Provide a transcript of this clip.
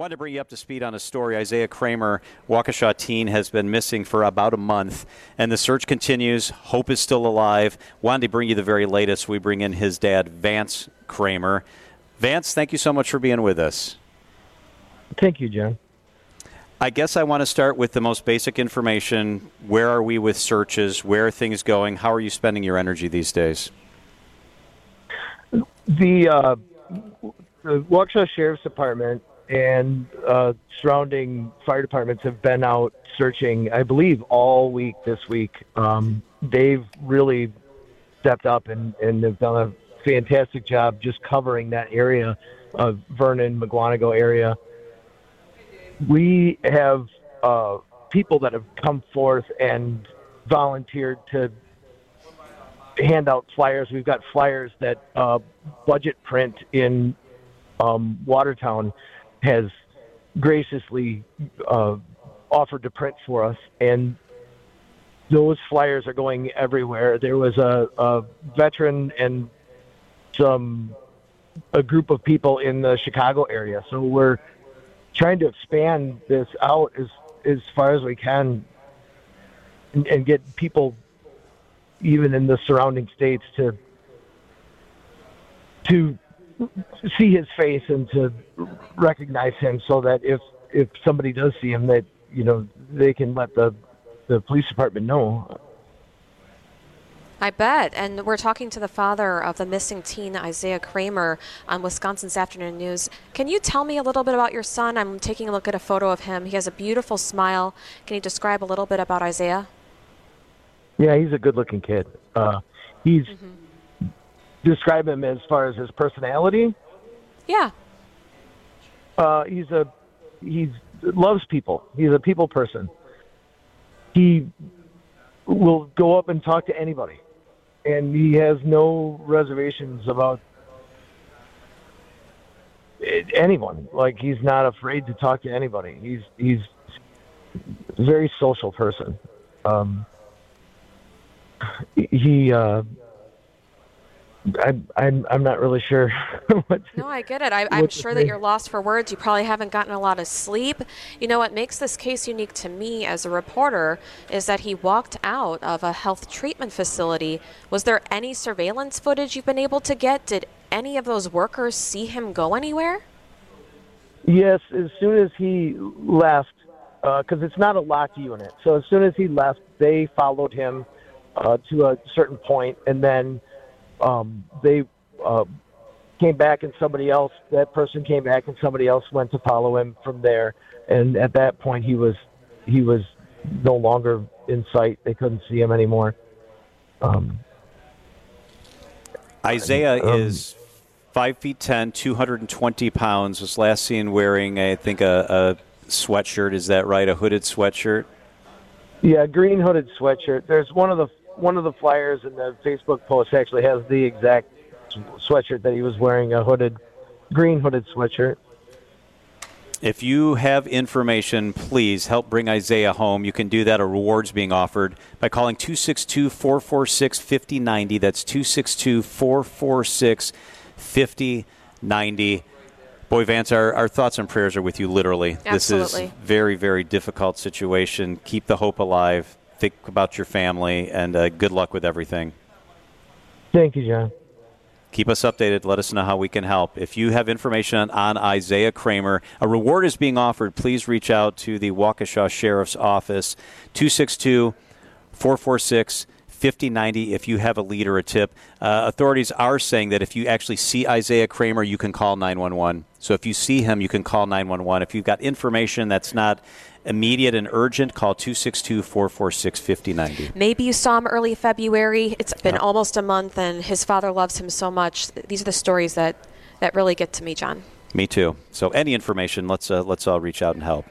Wanted to bring you up to speed on a story. Isaiah Cramer, Waukesha teen, has been missing for about a month, and the search continues. Hope is still alive. Wanted to bring you the very latest. We bring in his dad, Vance Cramer. Vance, thank you so much for being with us. Thank you, John. I guess I want to start with the most basic information. Where are we with searches? Where are things going? How are you spending your energy these days? The, uh, the Waukesha Sheriff's Department and uh, surrounding fire departments have been out searching, I believe, all week this week. Um, they've really stepped up and, and have done a fantastic job just covering that area of Vernon, Mukwonago area. We have uh, people that have come forth and volunteered to hand out flyers. We've got flyers that uh, budget print in um, Watertown has graciously uh, offered to print for us, and those flyers are going everywhere. There was a, a veteran and some a group of people in the Chicago area, so we're trying to expand this out as as far as we can and, and get people even in the surrounding states to to see his face and to recognize him so that if if somebody does see him that you know they can let the the police department know I bet. And we're talking to the father of the missing teen, Isaiah Cramer, on Wisconsin's Afternoon News. Can you tell me a little bit about your son? I'm taking a look at a photo of him. He has a beautiful smile. Can you describe a little bit about Isaiah? Yeah, he's a good looking kid. Uh, he's mm-hmm describe him as far as his personality? Yeah. Uh, he's a he's loves people. He's a people person. He will go up and talk to anybody, and he has no reservations about anyone. Like he's not afraid to talk to anybody. He's he's a very social person. Um, he uh, I'm I'm I'm not really sure. what no, I get it. I, am sure that you're lost for words. You probably haven't gotten a lot of sleep. You know what makes this case unique to me as a reporter is that he walked out of a health treatment facility. Was there any surveillance footage you've been able to get? Did any of those workers see him go anywhere? Yes, as soon as he left, because uh, it's not a locked unit. So as soon as he left, they followed him uh, to a certain point, and then um, they uh, came back and somebody else, that person came back and somebody else went to follow him from there. And at that point, he was he was no longer in sight. They couldn't see him anymore. Um, Isaiah um, is five feet ten, 220 pounds. Was last seen wearing, I think, a, a sweatshirt. Is that right? A hooded sweatshirt. Yeah, green hooded sweatshirt. There's one of the one of the flyers in the Facebook post actually has the exact sweatshirt that he was wearing, a hooded, green hooded sweatshirt. If you have information, please help bring Isaiah home. You can do that. A reward's being offered by calling 262 446 5090. That's 262 446 5090. Boy, Vance, our, our thoughts and prayers are with you, literally. Absolutely. This is very, very difficult situation. Keep the hope alive think about your family, and uh, good luck with everything. Thank you, John. Keep us updated. Let us know how we can help. If you have information on Isaiah Cramer, a reward is being offered. Please reach out to the Waukesha Sheriff's Office, 262 446 5090 if you have a lead or a tip. Uh, authorities are saying that if you actually see Isaiah Cramer, you can call 911. So if you see him, you can call 911. If you've got information that's not immediate and urgent, call 262 446 5090. Maybe you saw him early February. It's been almost a month, and his father loves him so much. These are the stories that, that really get to me, John. Me too. So, any information, let's, uh, let's all reach out and help.